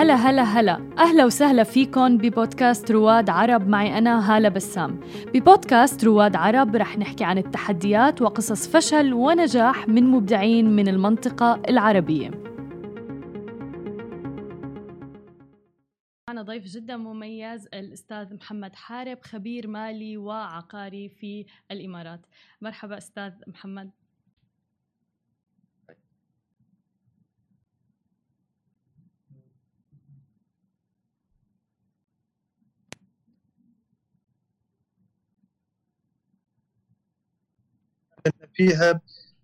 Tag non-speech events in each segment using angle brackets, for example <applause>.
هلا هلا هلا. أهلا وسهلا فيكم ببودكاست رواد عرب. معي أنا هالة بسام. ببودكاست رواد عرب رح نحكي عن التحديات وقصص فشل ونجاح من مبدعين من المنطقة العربية. معنا ضيف جدا مميز الأستاذ محمد حارب خبير مالي وعقاري في الإمارات. مرحبا أستاذ محمد. فيها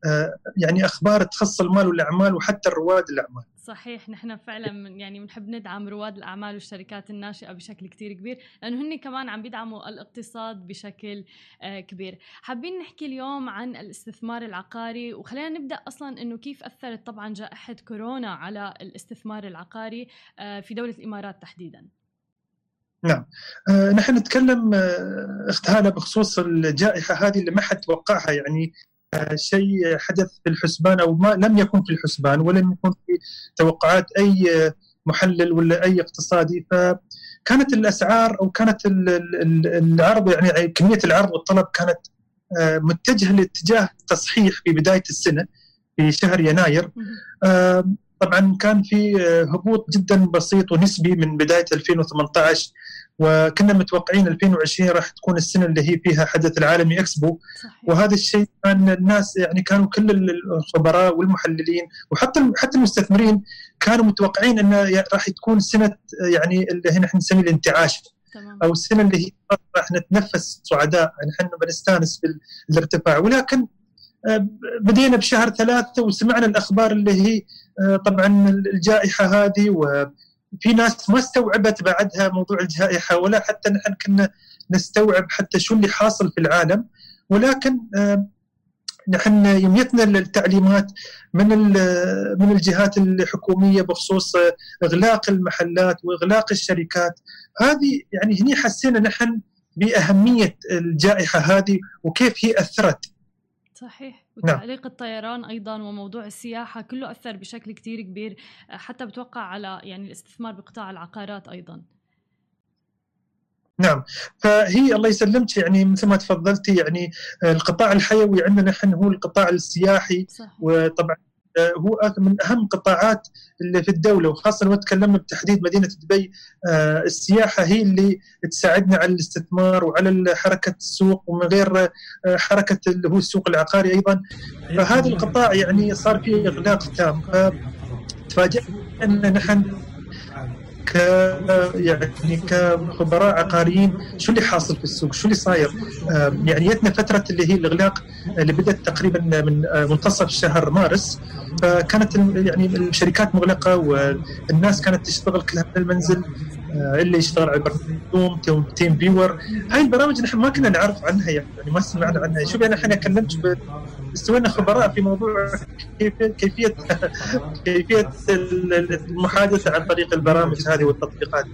آه، يعني أخبار تخص المال والأعمال وحتى رواد الأعمال. صحيح نحن فعلا يعني بنحب ندعم رواد الأعمال والشركات الناشئة بشكل كتير كبير لأنه هن كمان عم بيدعموا الاقتصاد بشكل آه، كبير حابين نحكي اليوم عن الاستثمار العقاري وخلينا نبدأ أصلا إنه كيف أثرت طبعا جائحة كورونا على الاستثمار العقاري آه، في دولة الإمارات تحديدا نعم. آه نحن نتكلم آه أخت هاله بخصوص الجائحة هذه اللي ما حد توقعها يعني آه شيء حدث في الحسبان أو ما لم يكن في الحسبان ولم يكن في توقعات أي محلل ولا أي اقتصادي. فكانت الأسعار أو كانت العرض يعني كمية العرض والطلب كانت آه، متجهة لاتجاه تصحيح في بداية السنة في شهر يناير. طبعا كان في هبوط جدا بسيط ونسبي من بداية 2018 وكنا متوقعين 2020 راح تكون السنة اللي هي فيها حدث العالمي إكسبو صحيح. وهذا الشيء كان الناس يعني كانوا كل الخبراء والمحللين وحتى حتى المستثمرين كانوا متوقعين إنه راح تكون سنة يعني اللي هنا إحنا نسميه الانتعاش تمام. أو السنة اللي هي راح نتنفس سعداء نحن بنستانس بالارتفاع ولكن آه، بدينا بشهر ثلاثة وسمعنا الأخبار اللي هي آه، طبعا الجائحة هذه وفي ناس ما استوعبت بعدها موضوع الجائحة ولا حتى نحن كنا نستوعب حتى شو اللي حاصل في العالم. ولكن آه، نحن يميتنا التعليمات من من الجهات الحكومية بخصوص إغلاق المحلات وإغلاق الشركات. هذه يعني هني حسينا نحن بأهمية الجائحة هذه وكيف هي أثرت. صحيح. وتعليق نعم. الطيران أيضا وموضوع السياحة كله أثر بشكل كتير كبير حتى بتوقع على يعني الاستثمار بقطاع العقارات أيضا نعم فهي الله يسلمك يعني مثل ما تفضلتي يعني القطاع الحيوي عندنا نحن هو القطاع السياحي صح. وطبعا هو من أهم القطاعات اللي في الدولة وخاصة لو تكلمنا بتحديد مدينة دبي آه، السياحة هي اللي تساعدنا على الاستثمار وعلى حركة السوق ومن غير آه، حركة اللي هو السوق العقاري أيضا. فهذا القطاع يعني صار فيه إغلاق تام. تفاجئنا ان نحن ك يعني كخبراء عقاريين. شو اللي حاصل في السوق؟ شو اللي صاير؟ يعني جتنا فترة اللي هي الإغلاق اللي بدأت تقريبا من منتصف شهر مارس. فكانت يعني الشركات مغلقة والناس كانت تشتغل كلها من المنزل آه، اللي يشتغل على برنامج TeamViewer. هاي البرامج نحن ما كنا نعرف عنها يعني ما سمعنا عنها. شوف أنا الحين كلمت استوينا خبراء في موضوع كيفيه كيفيه كيفية المحادثة عن طريق البرامج هذه والتطبيقات.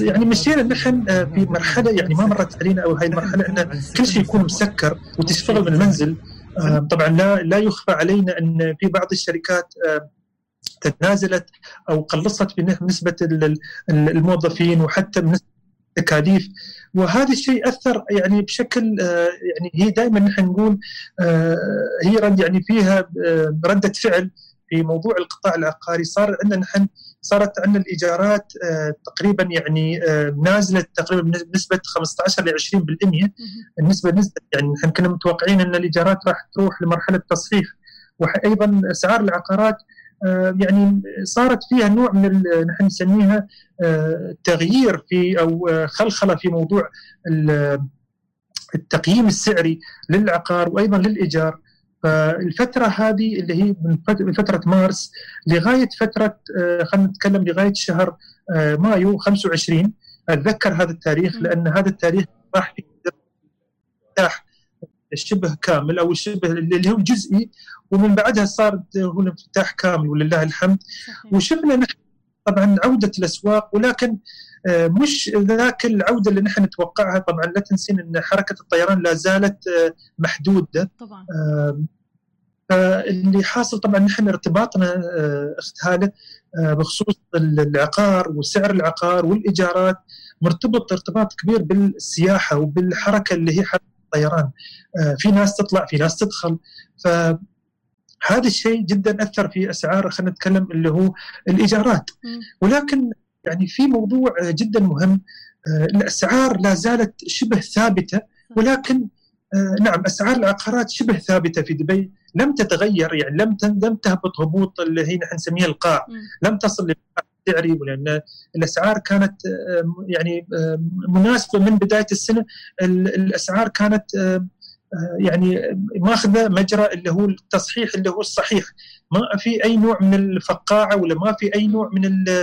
يعني مشينا نحن آه، في مرحلة يعني ما مرت علينا أو هاي المرحلة إن كل شيء يكون مسكر وتشتغل من المنزل. طبعا لا لا يخفى علينا إن في بعض الشركات تنازلت أو قلصت بنسبة الموظفين وحتى بنسبه التكاليف وهذا الشيء أثر يعني بشكل آه، يعني هي دائما نحن نقول آه، هي رد يعني فيها آه، ردة فعل في موضوع القطاع العقاري. صار عندنا نحن صارت عندنا الإيجارات تقريبا يعني نازله تقريبا بنسبة 15 ل 20% النسبة نزلت يعني نحن كنا متوقعين إن الإيجارات راح تروح لمرحلة تصحيح وأيضا اسعار العقارات يعني صارت فيها نوع من نحن نسميها آه، تغيير في أو آه، خلخلة في موضوع التقييم السعري للعقار وأيضا للإيجار. فالفترة هذه اللي هي من فترة مارس لغاية فترة خلينا نتكلم لغاية شهر مايو 25 أتذكر هذا التاريخ لأن هذا التاريخ راح في الشبه كامل أو الشبه اللي هو جزئي ومن بعدها صار هو الانفتاح كامل ولله الحمد. وشفنا نحن طبعا عودة الأسواق ولكن آه، مش ذاك العودة اللي نحن نتوقعها. طبعا لا تنسين أن حركة الطيران لا زالت آه، محدودة. طبعا. فاللي حاصل طبعا نحن ارتباطنا أخت هالة بخصوص العقار وسعر العقار والإيجارات مرتبط ارتباط كبير بالسياحة وبالحركة اللي هي حركة الطيران. في ناس تطلع في ناس تدخل. ف هذا الشيء جدا أثر في أسعار خلينا نتكلم اللي هو الإيجارات. ولكن يعني في موضوع جدا مهم. الأسعار لا زالت شبه ثابتة ولكن نعم أسعار العقارات شبه ثابتة في دبي. لم تتغير يعني لم لم تهبط هبوط اللي هي نحن نسميها القاع. لم تصل السعري لأن الأسعار كانت يعني مناسبة من بداية السنة. الأسعار كانت يعني ماخذة مجرى اللي هو التصحيح اللي هو الصحيح. ما في أي نوع من الفقاعة ولا ما في أي نوع من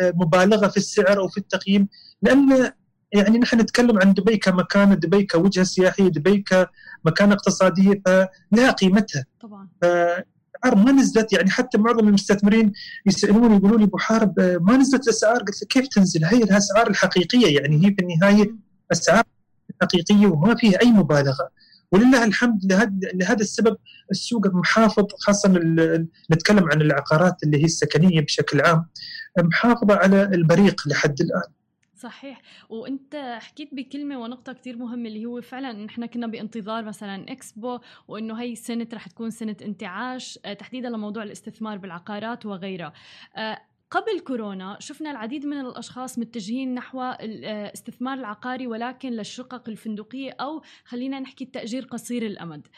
المبالغه في السعر أو في التقييم. لأن يعني نحن نتكلم عن دبي كمكان دبي كوجهة سياحية دبي كمكان اقتصاديه فلها قيمتها. طبعا. ما نزلت يعني حتى معظم المستثمرين يسالوني يقولوا لي أبو حارب ما نزلت الأسعار؟ قلت كيف تنزل؟ هي الاسعار الحقيقية يعني هي في النهاية أسعار حقيقية وما فيها أي مبالغة. ولله الحمد لهذا السبب السوق محافظ خاصة نتكلم عن العقارات اللي هي السكنية بشكل عام محافظة على البريق لحد الآن. صحيح وانت حكيت بكلمة ونقطة كتير مهمة اللي هو فعلا نحن كنا بانتظار مثلا إكسبو وإنه هي السنة رح تكون سنة انتعاش آه، تحديدا لموضوع الاستثمار بالعقارات وغيرها آه، قبل كورونا شفنا العديد من الأشخاص متجهين نحو الاستثمار العقاري ولكن للشقق الفندقية أو خلينا نحكي التأجير قصير الأمد.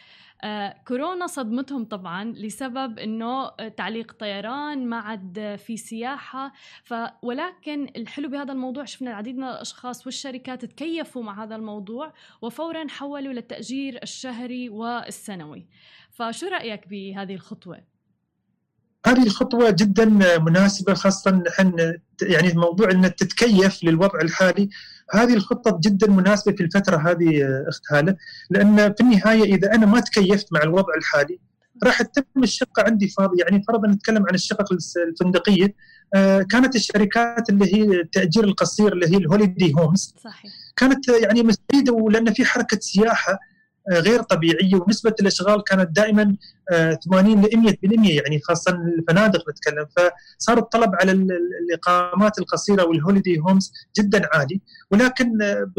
آه كورونا صدمتهم طبعا لسبب إنه تعليق طيران ما عاد في سياحة. ف ولكن الحلو بهذا الموضوع شفنا العديد من الأشخاص والشركات تكيفوا مع هذا الموضوع وفورا حولوا للتأجير الشهري والسنوي. فشو رأيك بهذه الخطوة؟ هذه الخطوه جدا مناسبة خاصة نحن يعني موضوع ان تتكيف للوضع الحالي. هذه الخطة جدا مناسبة في الفترة هذه أخت هالة لأن في النهاية إذا أنا ما تكيفت مع الوضع الحالي راح تتم الشقة عندي فاضية يعني فرضا نتكلم عن الشقق الفندقية آه، كانت الشركات اللي هي التأجير القصير اللي هي الهوليدي هومز صحيح. كانت يعني مستفيدة ولأن في حركة سياحة آه، غير طبيعية ونسبة الأشغال كانت دائما 80 ل 100% يعني خاصة الفنادق نتكلم. فصار الطلب على الإقامات القصيرة والهوليدي هومز جدا عالي. ولكن آه،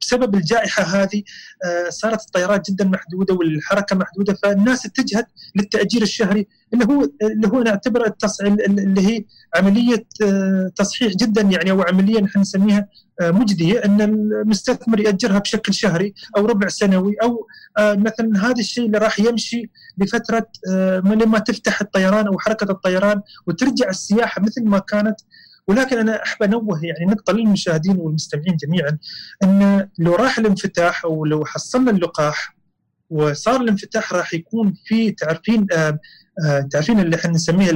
بسبب الجائحة هذه آه، صارت الطيارات جدا محدودة والحركة محدودة. فالناس اتجهت للتأجير الشهري اللي هو اللي هو نعتبر اللي هي عملية تصحيح جدا يعني أو عمليه نحن نسميها مجديه أن المستثمر يأجرها بشكل شهري أو ربع سنوي أو آه، مثلا هذا الشيء اللي راح يمشي لفترة آه، من لما تفتح الطيران أو حركة الطيران وترجع السياحة مثل ما كانت. ولكن أنا أحب أنوه يعني نقطة للمشاهدين والمستمعين جميعا أن لو راح الانفتاح أو لو حصلنا اللقاح وصار الانفتاح راح يكون في تعرفين آه آه تعرفين اللي إحنا نسميها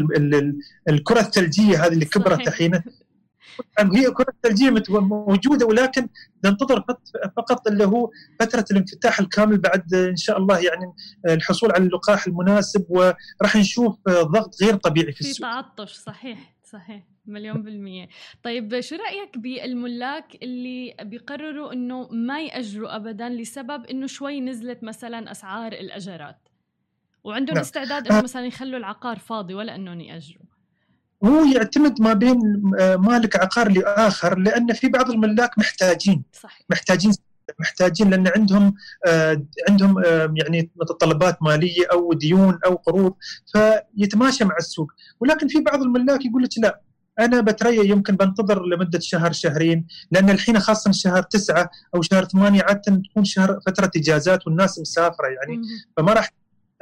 الكرة الثلجية هذه اللي كبرت الحين. هي كرة ثلجيه موجودة ولكن ننتظر فقط اللي هو فترة الانفتاح الكامل بعد إن شاء الله يعني الحصول على اللقاح المناسب وراح نشوف ضغط غير طبيعي في, في السوق. تعطش صحيح صحيح مليون بالمية طيب شو رأيك بالملاك اللي بيقرروا إنه ما يأجروا ابدا لسبب إنه شوي نزلت مثلا أسعار الأجارات وعندهم نعم. استعداد إنه مثلا يخلوا العقار فاضي ولا إنهم يأجروا هو يعتمد ما بين آه، مالك عقار لآخر لأن في بعض الملاك محتاجين. صحيح. محتاجين محتاجين لأن عندهم آه، عندهم آه، يعني متطلبات مالية أو ديون أو قروض فيتماشى مع السوق. ولكن في بعض الملاك يقول لك لا أنا بتريا يمكن بنتظر لمدة شهر شهرين لأن الحين خاصة شهر تسعة أو شهر ثمانية عادة تكون شهر فترة إجازات والناس مسافرة يعني. فما راح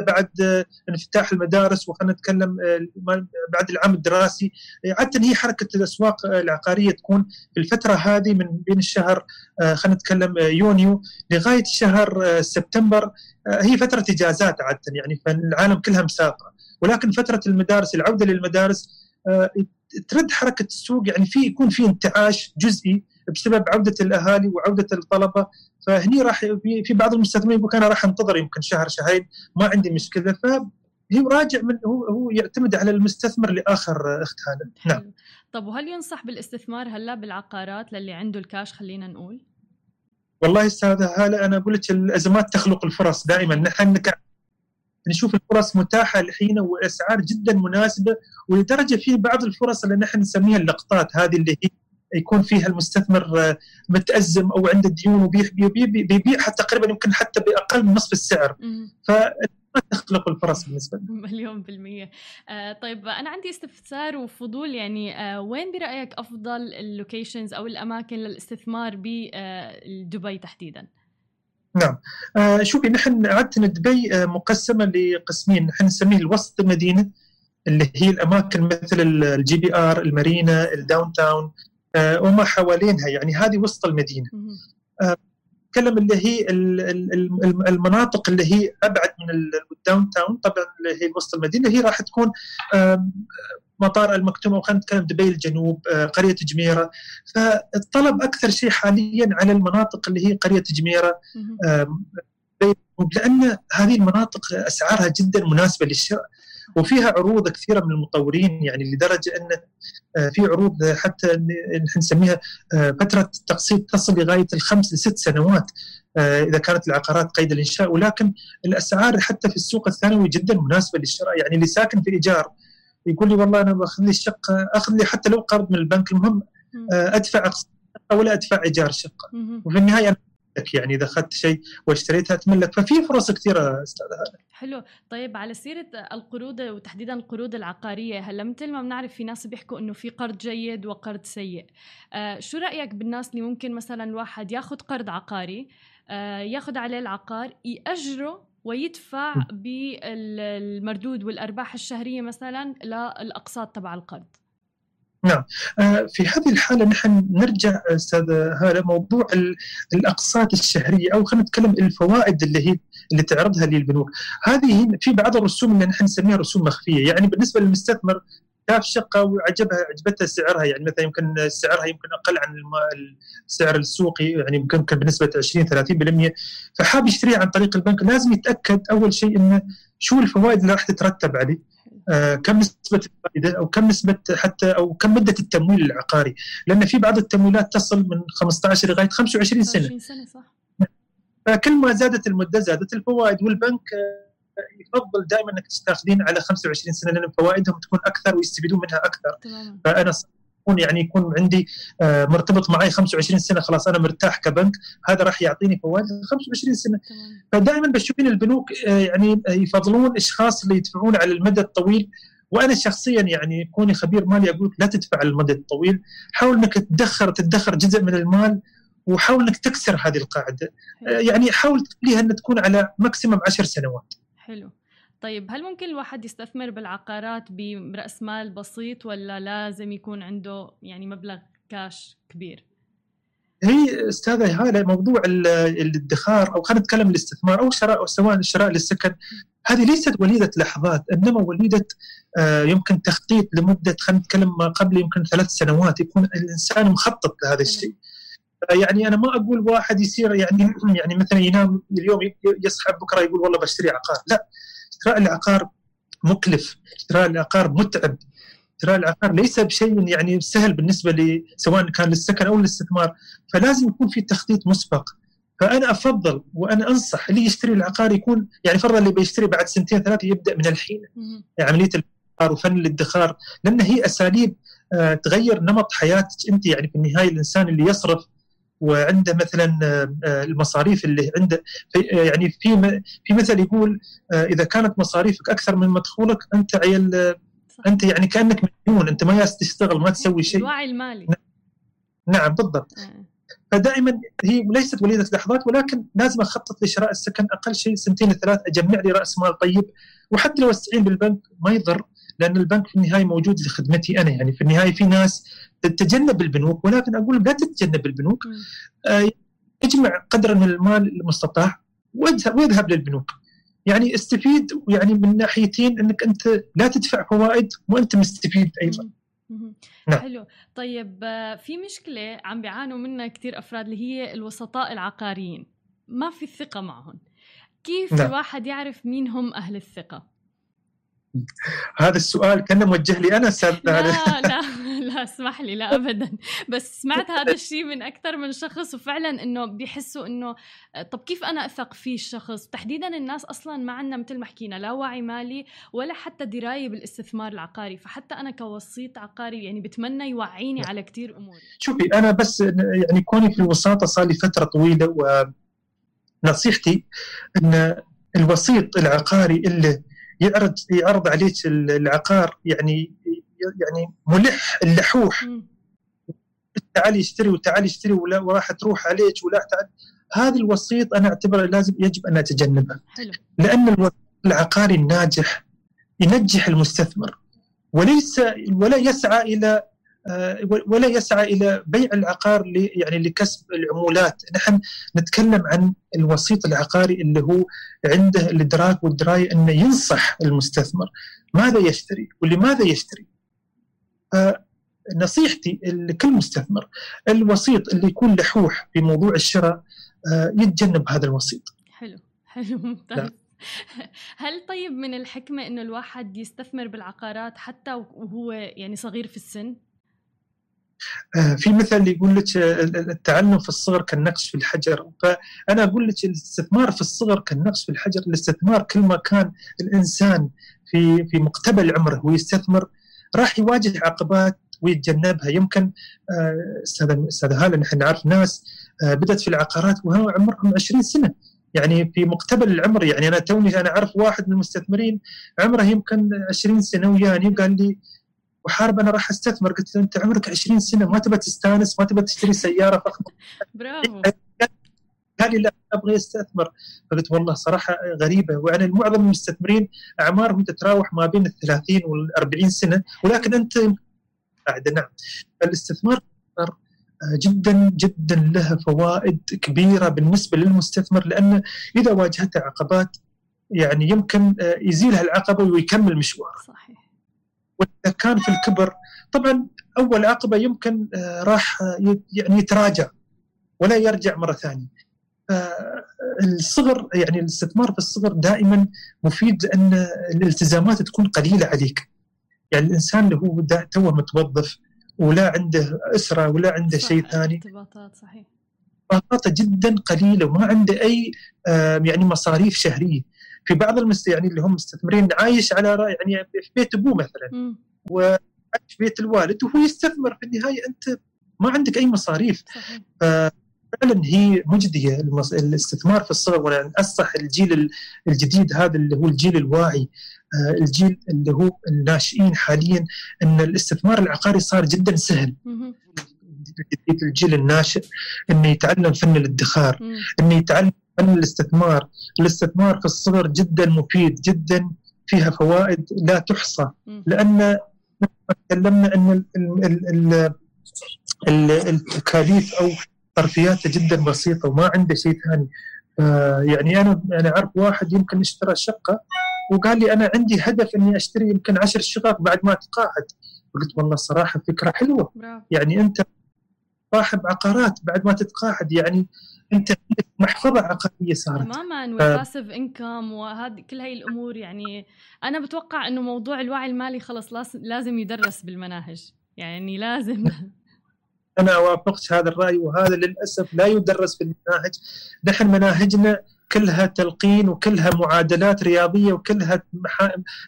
بعد انفتاح المدارس وخلينا نتكلم آه، بعد العام الدراسي. آه، عادة هي حركة الأسواق العقارية تكون في الفترة هذه من بين الشهر آه، خلينا نتكلم يونيو لغاية شهر سبتمبر. هي فترة إجازات عادة يعني فالعالم كلها مسافره ولكن فترة المدارس العودة للمدارس ترد حركة السوق يعني في يكون في انتعاش جزئي بسبب عودة الأهالي وعودة الطلبة فهني راح في بعض المستثمرين يقول أنا راح أنتظر يمكن شهر شهرين ما عندي مشكلة. ف هو راجع من هو هو يعتمد على المستثمر لآخر أخت هذا نعم. طب وهل ينصح بالاستثمار هلا بالعقارات للي عنده الكاش خلينا نقول؟ والله أستاذ هلا أنا أقول لك الأزمات تخلق الفرص دائما. نحن نشوف الفرص متاحة الحين وأسعار جدا مناسبة ولدرجة في بعض الفرص اللي نحن نسميها اللقطات هذه اللي هي يكون فيها المستثمر متأزم أو عنده ديون وبيبيعها تقريبا يمكن حتى بأقل من نصف السعر. ف تخلق الفرص بالنسبة لنا. مليون بالمية. آه طيب أنا عندي استفسار وفضول يعني آه وين برأيك أفضل ال locations أو الأماكن للاستثمار بدبي آه تحديدا؟ نعم. آه شوفي نحن عادة دبي آه مقسمة لقسمين. نحن نسميه الوسط المدينة اللي هي الأماكن مثل الجي بي آر المارينا الداون تاون آه وما حوالينها يعني هذه وسط المدينة. آه نتكلم اللي هي المناطق اللي هي أبعد من الداون تاون طبعا اللي هي وسط المدينة هي راح تكون مطار المكتوم أو خلينا نتكلم دبي الجنوب آه، قرية جميرة. فالطلب أكثر شيء حاليا على المناطق اللي هي قرية جميرة لأن هذه المناطق أسعارها جدا مناسبة للشراء. وفيها عروض كثيرة من المطورين يعني لدرجة أن آه، في عروض حتى نحن نسميها آه، فترة التقسيط تصل لغاية الخمس لست سنوات آه، إذا كانت العقارات قيد الإنشاء. ولكن الأسعار حتى في السوق الثانوي جدا مناسبة للشراء يعني اللي ساكن في إيجار. يقول لي والله أنا باخذ لي الشقه أخذ لي حتى لو قرض من البنك المهم أدفع ولا أدفع إيجار شقة. وفي النهاية أنا يعني إذا أخذت شيء واشتريتها تملك. ففي فرص كثيرة أستاذ حلو. طيب على سيرة القروض وتحديدا القروض العقارية هلا مثل ما بنعرف في ناس بيحكوا إنه في قرض جيد وقرض سيء. آه شو رأيك بالناس اللي ممكن مثلا الواحد ياخذ قرض عقاري آه ياخذ عليه العقار يأجره ويدفع بالمردود والأرباح الشهرية مثلا للأقساط تبع القرض؟ نعم. آه، في هذه الحالة نحن نرجع أستاذ هذا موضوع الأقساط الشهرية أو خلينا نتكلم الفوائد اللي هي اللي تعرضها للبنوك هذه في بعض الرسوم اللي نحن نسميها رسوم مخفية. يعني بالنسبة للمستثمر شاف شقة وعجبها عجبتها سعرها. يعني مثلا يمكن سعرها يمكن أقل عن السعر السوقي. يعني يمكن بنسبة 20 30% فحاب يشتريها عن طريق البنك. لازم يتأكد أول شيء أنه شو الفوائد اللي راح تترتب عليه. كم نسبة الفائدة أو كم نسبة حتى أو كم مدة التمويل العقاري؟ لأن في بعض التمويلات تصل من 15 لغاية 25 سنة. 25 سنة صح. فكل ما زادت المدة زادت الفوائد والبنك آه، يفضل دائما إنك تستاخذين على 25 سنة لأن فوائدهم تكون أكثر ويستفيدون منها أكثر. تمام. فأنا يكون يعني يكون عندي آه، مرتبط معي 25 سنة خلاص أنا مرتاح كبنك هذا راح يعطيني فوائد 25 سنة. فدائما بشوفين البنوك آه، يعني يفضلون أشخاص اللي يدفعون على المدى الطويل. وأنا شخصيا يعني كوني خبير مالي أقول لا تدفع على المدى الطويل. حاول إنك تدخر تدخر جزء من المال وحاول إنك تكسر هذه القاعدة. آه، يعني حاول تخليها ان تكون على ماكسيمم 10 سنوات. حلو. طيب هل ممكن الواحد يستثمر بالعقارات برأس مال بسيط ولا لازم يكون عنده يعني مبلغ كاش كبير؟ هي أستاذة هذا موضوع الادخار أو خلينا نتكلم الاستثمار أو شراء أو سواء الشراء للسكن هذه ليست وليدة لحظات إنما وليدة آه، يمكن تخطيط لمدة خلينا نتكلم ما قبل يمكن ثلاث سنوات يكون الإنسان مخطط لهذا الشيء. يعني أنا ما أقول واحد يصير يعني يعني مثلا ينام اليوم يصحى بكرة يقول والله بشتري عقار، لا شراء العقار مكلف شراء العقار متعب شراء العقار ليس بشيء يعني سهل بالنسبة لي سواء كان للسكن أو للاستثمار. فلازم يكون في تخطيط مسبق. فأنا أفضل وأنا أنصح اللي يشتري العقار يكون يعني فرضا اللي بيشتري بعد سنتين ثلاثة يبدأ من الحين. عملية الادخار وفن الادخار لأن هي أساليب آه، تغير نمط حياتك أنت يعني في النهاية الإنسان اللي يصرف. وعنده مثلا آه، المصاريف اللي عنده. آه، يعني في في مثل يقول آه، إذا كانت مصاريفك أكثر من مدخولك أنت عيل أنت يعني كأنك مجنون أنت ما تشتغل ما تسوي شيء. الوعي المالي. نعم بالضبط. فدائما هي ليست وليدة لحظات ولكن لازم أخطط لشراء السكن أقل شيء سنتين ثلاث أجمع لي رأس مال طيب وحتى لو أستعين بالبنك ما يضر. لأن البنك في النهاية موجود لخدمتي أنا. يعني في النهاية في ناس تتجنب البنوك ولكن أقول لا تتجنب البنوك. آه، اجمع قدر من المال المستطاع واذهب للبنوك. يعني استفيد يعني من ناحيتين أنك أنت لا تدفع فوائد وأنت مستفيد أيضا. نعم. حلو. طيب آه، في مشكلة عم بيعانوا منها كثير أفراد اللي هي الوسطاء العقاريين. ما في الثقه معهم. كيف نعم. الواحد يعرف مين هم أهل الثقة؟ هذا السؤال كان موجه لي أنا أستاذ لا لا لا لا اسمح لي لا ابدا. بس سمعت هذا <laughs> الشيء من أكثر من شخص وفعلا إنه بيحسوا إنه طب كيف أنا أثق في الشخص؟ تحديدا الناس أصلا ما عندنا مثل ما حكينا لا وعي مالي ولا حتى دراية بالاستثمار العقاري. فحتى أنا كوسيط عقاري يعني بتمنى يوعيني على كثير أمور شوفي أنا بس يعني كوني في الوساطة صار لي فترة طويلة ونصيحتي إن الوسيط العقاري اللي يعرض يعرض عليك العقار يعني يعني ملح اللحوح. تعالي اشتري وتعالي اشتري ولا وراح تروح عليك ولا تعال هذا الوسيط أنا أعتبره لازم يجب أن أتجنبه. حلو. لأن الوسيط العقاري الناجح ينجح المستثمر وليس ولا يسعى إلى ولا يسعى إلى بيع العقار يعني لكسب العمولات، نحن نتكلم عن الوسيط العقاري اللي هو عنده الإدراك والدراية إنه ينصح المستثمر ماذا يشتري ولماذا يشتري. نصيحتي لكل مستثمر الوسيط اللي يكون لحوح في موضوع الشراء آه، يتجنب هذا الوسيط. حلو <laughs> حلو ممتاز. <laughs> هل طيب من الحكمة إنه الواحد يستثمر بالعقارات حتى وهو يعني صغير في السن؟ آه، في مثل يقول لك آه، التعلم في الصغر كالنقش في الحجر. فأنا أقول لك الاستثمار في الصغر كالنقش في الحجر. الاستثمار كل ما كان الإنسان في في مقتبل عمره ويستثمر راح يواجه عقبات ويتجنبها. يمكن آه، أستاذ أستاذ هالة نحن نعرف ناس بدأت في العقارات وهم عمرهم 20 سنة. يعني في مقتبل العمر يعني أنا توني أنا أعرف واحد من المستثمرين عمره يمكن 20 سنة وياني وقال لي وحارب أنا راح أستثمر. قلت له أنت عمرك 20 سنة ما تبى تستأنس ما تبى تشتري سيارة فخمه برافو. قال لي لا أبغى أستثمر. فقلت والله صراحة غريبة. وأنا معظم المستثمرين أعمارهم تتراوح ما بين ال 30 وال 40 سنة. ولكن أنت بعد نعم. الاستثمار جدا جدا له فوائد كبيرة بالنسبة للمستثمر لأنه إذا واجهته عقبات يعني يمكن يزيلها العقبه ويكمل مشواره. صحيح. واذا كان في الكبر طبعا أول عقبة يمكن آه، راح آه، يعني يتراجع ولا يرجع مرة ثانية. الصغر يعني الاستثمار في الصغر دائما مفيد لأن الالتزامات تكون قليلة عليك. يعني الإنسان اللي هو توه متوظف ولا عنده أسرة ولا عنده شيء ثاني ارتباطات صحيح ارتباطاته جدا قليلة وما عنده أي يعني مصاريف شهرية في بعض المست يعني اللي هم مستثمرين عايش على يعني في بيت أبوه مثلا. وعايش في بيت الوالد وهو يستثمر. في النهاية أنت ما عندك أي مصاريف. صحيح. فعلا هي مجدية الاستثمار في الصغر وأنا انصح الجيل الجديد هذا اللي هو الجيل الواعي. آه، الجيل اللي هو الناشئين حاليا إن الاستثمار العقاري صار جدا سهل. الجيل الناشئ إنه يتعلم فن الادخار. إنه يتعلم فن الاستثمار؟ الاستثمار في الصغر جدا مفيد جدا فيها فوائد لا تحصى. لأن تكلمنا أن التكاليف أو طرفياته جدا بسيطة وما عنده شيء ثاني. يعني أنا أنا أعرف واحد يمكن اشترى شقة وقال لي أنا عندي هدف إني أشتري يمكن عشر شقق بعد ما اتقاعد قلت والله صراحة فكرة حلوة. برافو. يعني أنت صاحب عقارات بعد ما تتقاعد يعني أنت عندك محفظة عقارية صارت تماما والباسف انكم وهذه كل هاي الأمور يعني أنا بتوقع إنه موضوع الوعي المالي خلص لازم يدرس بالمناهج يعني لازم <laughs> أنا وافقت هذا الرأي وهذا للأسف لا يدرس بالمناهج نحن مناهجنا كلها تلقين وكلها معادلات رياضية وكلها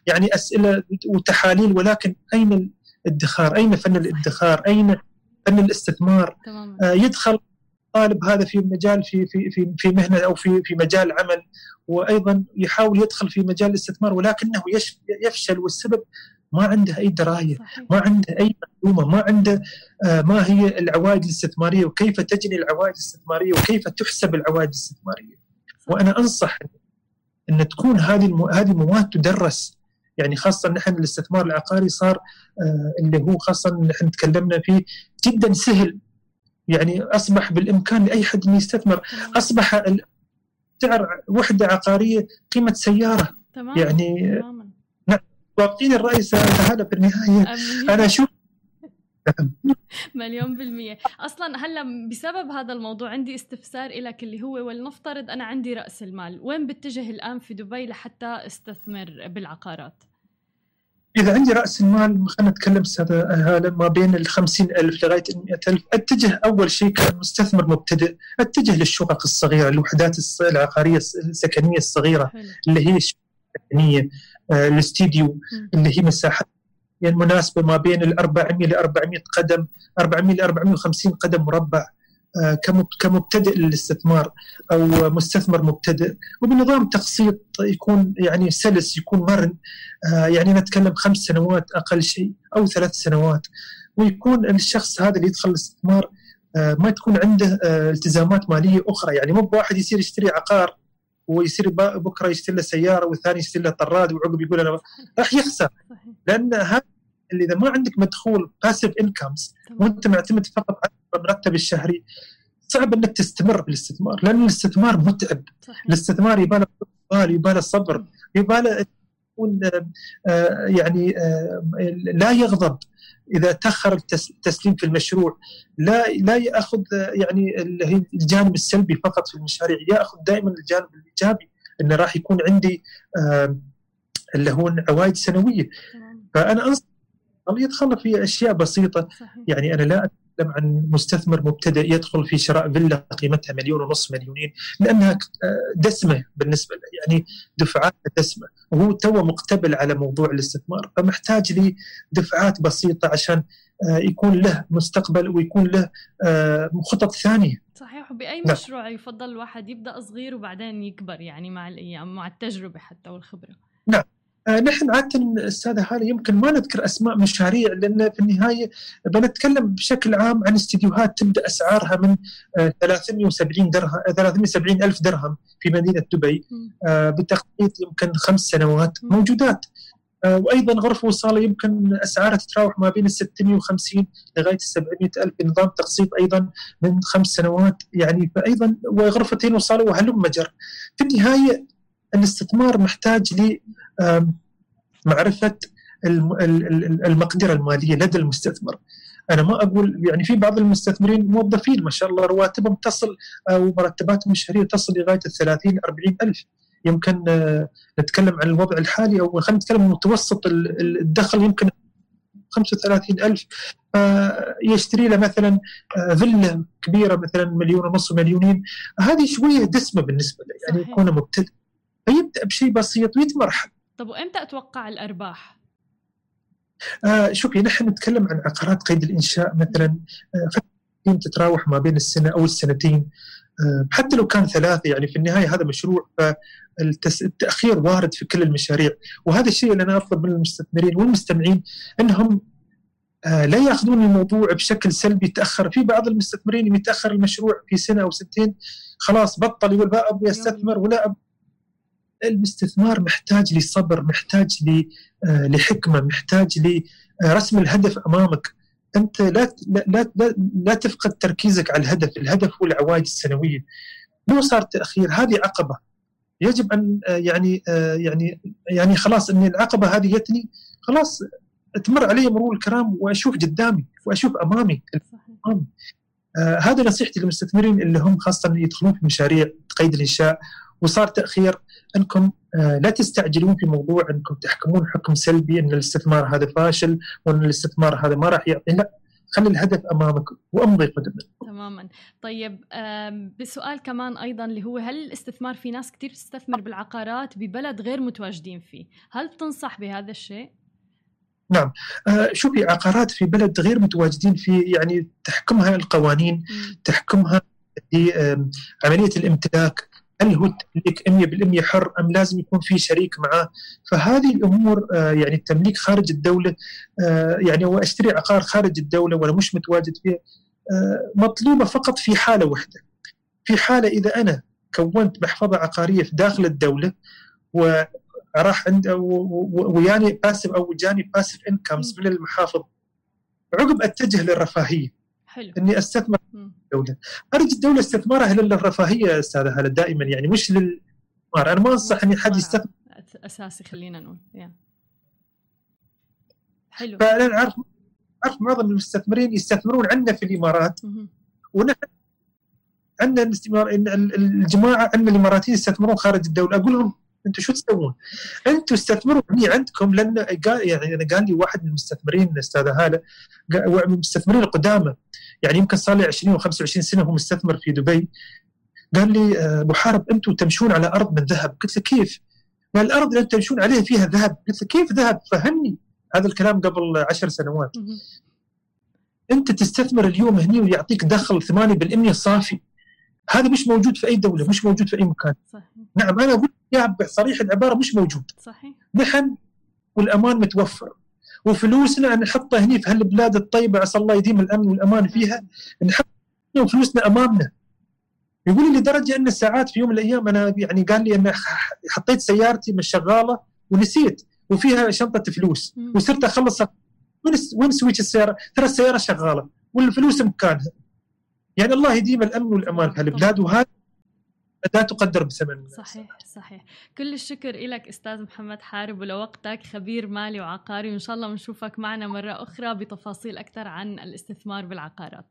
يعني أسئلة وتحاليل ولكن أين الادخار؟ أين فن الادخار؟ أين فن الاستثمار؟ آه يدخل طالب هذا في مجال في في في في مهنة أو في في مجال عمل وأيضا يحاول يدخل في مجال الاستثمار ولكنه يفشل والسبب ما عنده أي دراية، صحيح. ما عنده أي معلومة، ما عنده آه ما هي العوائد الاستثمارية وكيف تجني العوائد الاستثمارية وكيف تحسب العوائد الاستثمارية. وأنا أنصح إن تكون هذه هذه المواد تدرس يعني خاصة نحن الاستثمار العقاري صار آه اللي هو خاصة نحن تكلمنا فيه جدا سهل يعني أصبح بالإمكان لأي حد أن يستثمر أصبح سعر وحدة عقارية قيمة سيارة تمام. يعني تمام. نعم واقعين الرأي هذا في النهاية أنا أشوف مليون بالمية. أصلا هلأ بسبب هذا الموضوع عندي استفسار لك اللي هو ولنفترض أنا عندي رأس المال وين بتجه الآن في دبي لحتى استثمر بالعقارات؟ إذا عندي رأس المال خلينا نتكلم هاله ما بين ال 50000 لغاية ال 100000 أتجه أول شيء كمستثمر مبتدئ أتجه للشقق الصغيرة الوحدات العقارية السكنية الصغيرة اللي هي السكنية آه، الاستديو اللي هي مساحات يعني مناسبة ما بين ال 400 ل 400 قدم 400 ل 450 قدم مربع آه، كمبتدئ للاستثمار أو مستثمر مبتدئ. وبنظام تقسيط يكون يعني سلس يكون مرن آه، يعني نتكلم خمس سنوات أقل شيء أو ثلاث سنوات. ويكون الشخص هذا اللي يدخل الاستثمار آه، ما تكون عنده التزامات مالية أخرى. يعني مو بواحد يصير يشتري عقار ويصير بكرة يشتري له سياره والثاني يشتري له طراد وعقب يقول أنا راح يخسر. لأن هذا اللي إذا ما عندك مدخول باسيف انكمز وأنت معتمد فقط على المرتب الشهري صعب إنك تستمر بالاستثمار لأن الاستثمار متعب. صحيح. الاستثمار يباله يباله صبر يباله يكون آه، يعني آه، لا يغضب. إذا تأخر التسليم في المشروع لا لا يأخذ يعني الجانب السلبي فقط في المشاريع. يأخذ دائما الجانب الإيجابي إنه راح يكون عندي اللي هو عوائد سنوية. فأنا أنصح يدخل في أشياء بسيطة. يعني أنا لا اتكلم عن مستثمر مبتدئ يدخل في شراء فيلا قيمتها مليون ونص مليونين لأنها دسمة بالنسبة له يعني دفعات دسمة. وهو تو مقتبل على موضوع الاستثمار فمحتاج لي دفعات بسيطة عشان آه، يكون له مستقبل ويكون له آه، خطط ثانية. صحيح. وبأي نعم. مشروع يفضل الواحد يبدأ صغير وبعدين يكبر يعني مع الأيام مع التجربة حتى والخبرة؟ نعم. آه، نحن عادة استاذه هالة يمكن ما نذكر أسماء مشاريع لأن في النهاية بنتكلم بشكل عام عن استديوهات تبدا أسعارها من 370 آه، درهم 370 ألف درهم في مدينة دبي. آه، بتخطيط يمكن خمس سنوات موجودات. وأيضا غرفه وصالة يمكن أسعارها تتراوح ما بين ال 650 لغاية 700 ألف بنظام تقسيط أيضا من خمس سنوات يعني فايضا وغرفتين وصالة وهلم مجر. في النهاية الاستثمار محتاج ل معرفة المقدرة المالية لدى المستثمر. أنا ما أقول يعني في بعض المستثمرين موظفين ما شاء الله رواتبهم تصل أو مرتباتهم الشهريه تصل لغاية ال 30 40 ألف. يمكن آه، نتكلم عن الوضع الحالي أو خلينا نتكلم متوسط الدخل يمكن 35 ألف. يشتري له مثلا آه، فيلا كبيرة مثلا مليون ونص مليونين. هذه شوية دسمة بالنسبة له. يعني يكون مبتدئ. فيبدا بشيء بسيط ويتمرحل. طب وإمتى أتوقع الأرباح؟ آه شوفي نحن نتكلم عن عقارات قيد الإنشاء مثلا آه تتراوح ما بين السنة أو السنتين. آه حتى لو كان ثلاثة يعني في النهاية هذا مشروع فالتاخير وارد في كل المشاريع. وهذا الشيء اللي أنا اطلب من المستثمرين والمستمعين إنهم آه لا يأخذون الموضوع بشكل سلبي تأخر. في بعض المستثمرين يتأخر المشروع في سنة أو سنتين خلاص بطل يقول ما أبغى أستثمر ولا أبغى الاستثمار محتاج لصبر محتاج آه، لحكمة محتاج لرسم الهدف أمامك. أنت لا لا لا, لا تفقد تركيزك على الهدف، الهدف هو العوائد السنوية. لو صار تأخير هذه عقبة. يجب أن آه، يعني آه، يعني يعني خلاص إن العقبة هذه جتني خلاص تمر علي مرور الكرام وأشوف قدامي وأشوف أمامي. امامي آه هذا نصيحتي للمستثمرين اللي هم خاصة يدخلون في مشاريع قيد الإنشاء. وصار تأخير أنكم آه، لا تستعجلون في موضوع أنكم تحكمون حكم سلبي أن الاستثمار هذا فاشل وأن الاستثمار هذا ما راح يعطي. لا خلي الهدف أمامك وأمضي قدما تماما. طيب بسؤال كمان أيضا اللي هو هل الاستثمار في ناس كثير تستثمر بالعقارات ببلد غير متواجدين فيه؟ هل تنصح بهذا الشيء؟ نعم. آه شوفي عقارات في بلد غير متواجدين فيه يعني تحكمها القوانين م. تحكمها عملية الإمتلاك هل هو التمليك 100% حر أم لازم يكون في شريك معه فهذه الأمور آه، يعني التمليك خارج الدولة آه، يعني هو أشتري عقار خارج الدولة وأنا مش متواجد فيه آه، مطلوبة فقط في حالة واحدة. في حالة إذا أنا كونت محفظة عقارية في داخل الدولة وراح عند وياني باسف أو جاني باسف انكمز من المحافظ عقب أتجه للرفاهية. حلو. إني أستثمر الدولة. ارجو الدولة استثمارها للرفاهيه أستاذة هلا دائما يعني مش للاستثمار أنا ما أنصح ان حد يستثمر. أساسي خلينا نقول. حلو. فأنا أعرف أعرف معظم المستثمرين يستثمرون عندنا في الإمارات. ونحن عندنا الاستثمار الجماعة عندنا الإماراتيين يستثمرون خارج الدولة. أقول لهم أنتم شو تسوون؟ أنتم استثمروا هني عندكم لأن قال يعني أنا قال لي واحد من المستثمرين أستاذ هالة المستثمرين القدامى. يعني يمكن صار لي 20 و 25 سنة هو مستثمر في دبي. قال لي آه، أبو حارب أنتم تمشون على أرض من ذهب. قلت له كيف؟ قال الأرض اللي أنتم تمشون عليها فيها ذهب. قلت له كيف ذهب؟ فهمني. هذا الكلام قبل عشر سنوات. انت تستثمر اليوم هني ويعطيك دخل 8% صافي. هذا مش موجود في أي دولة مش موجود في أي مكان. صحيح. نعم أنا أقول يا بصريح العبارة مش موجود. صحيح. نحن والأمان متوفر. وفلوسنا نحطها هني في هالبلاد الطيبة عسى الله يديم الأمن والأمان فيها. نحط فلوسنا أمامنا. يقول لي لدرجة أن ساعات في يوم من الأيام أنا يعني قال لي أن حطيت سيارتي مش شغالة ونسيت. وفيها شنطة فلوس. وصرت أخلص وين switch السيارة؟ ترى السيارة شغالة والفلوس مكانها. يعني الله يديم الأمن والأمان في هالبلاد. وهذا لا تقدر بثمن صحيح صحيح. كل الشكر لك أستاذ محمد حارب ولوقتك خبير مالي وعقاري وإن شاء الله بنشوفك معنا مرة أخرى بتفاصيل أكثر عن الاستثمار بالعقارات.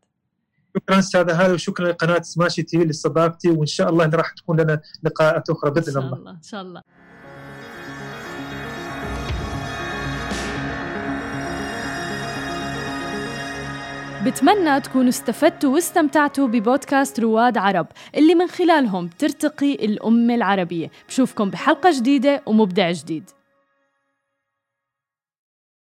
شكرا أستاذ هذا وشكرا لقناة سماشي تي في لاستضافتي وإن شاء الله راح تكون لنا لقاءات أخرى بإذن الله إن شاء الله إن شاء الله. بتمنى تكونوا استفدتوا واستمتعتوا ببودكاست رواد عرب اللي من خلالهم ترتقي الأمة العربية. بشوفكم بحلقة جديدة ومبدع جديد.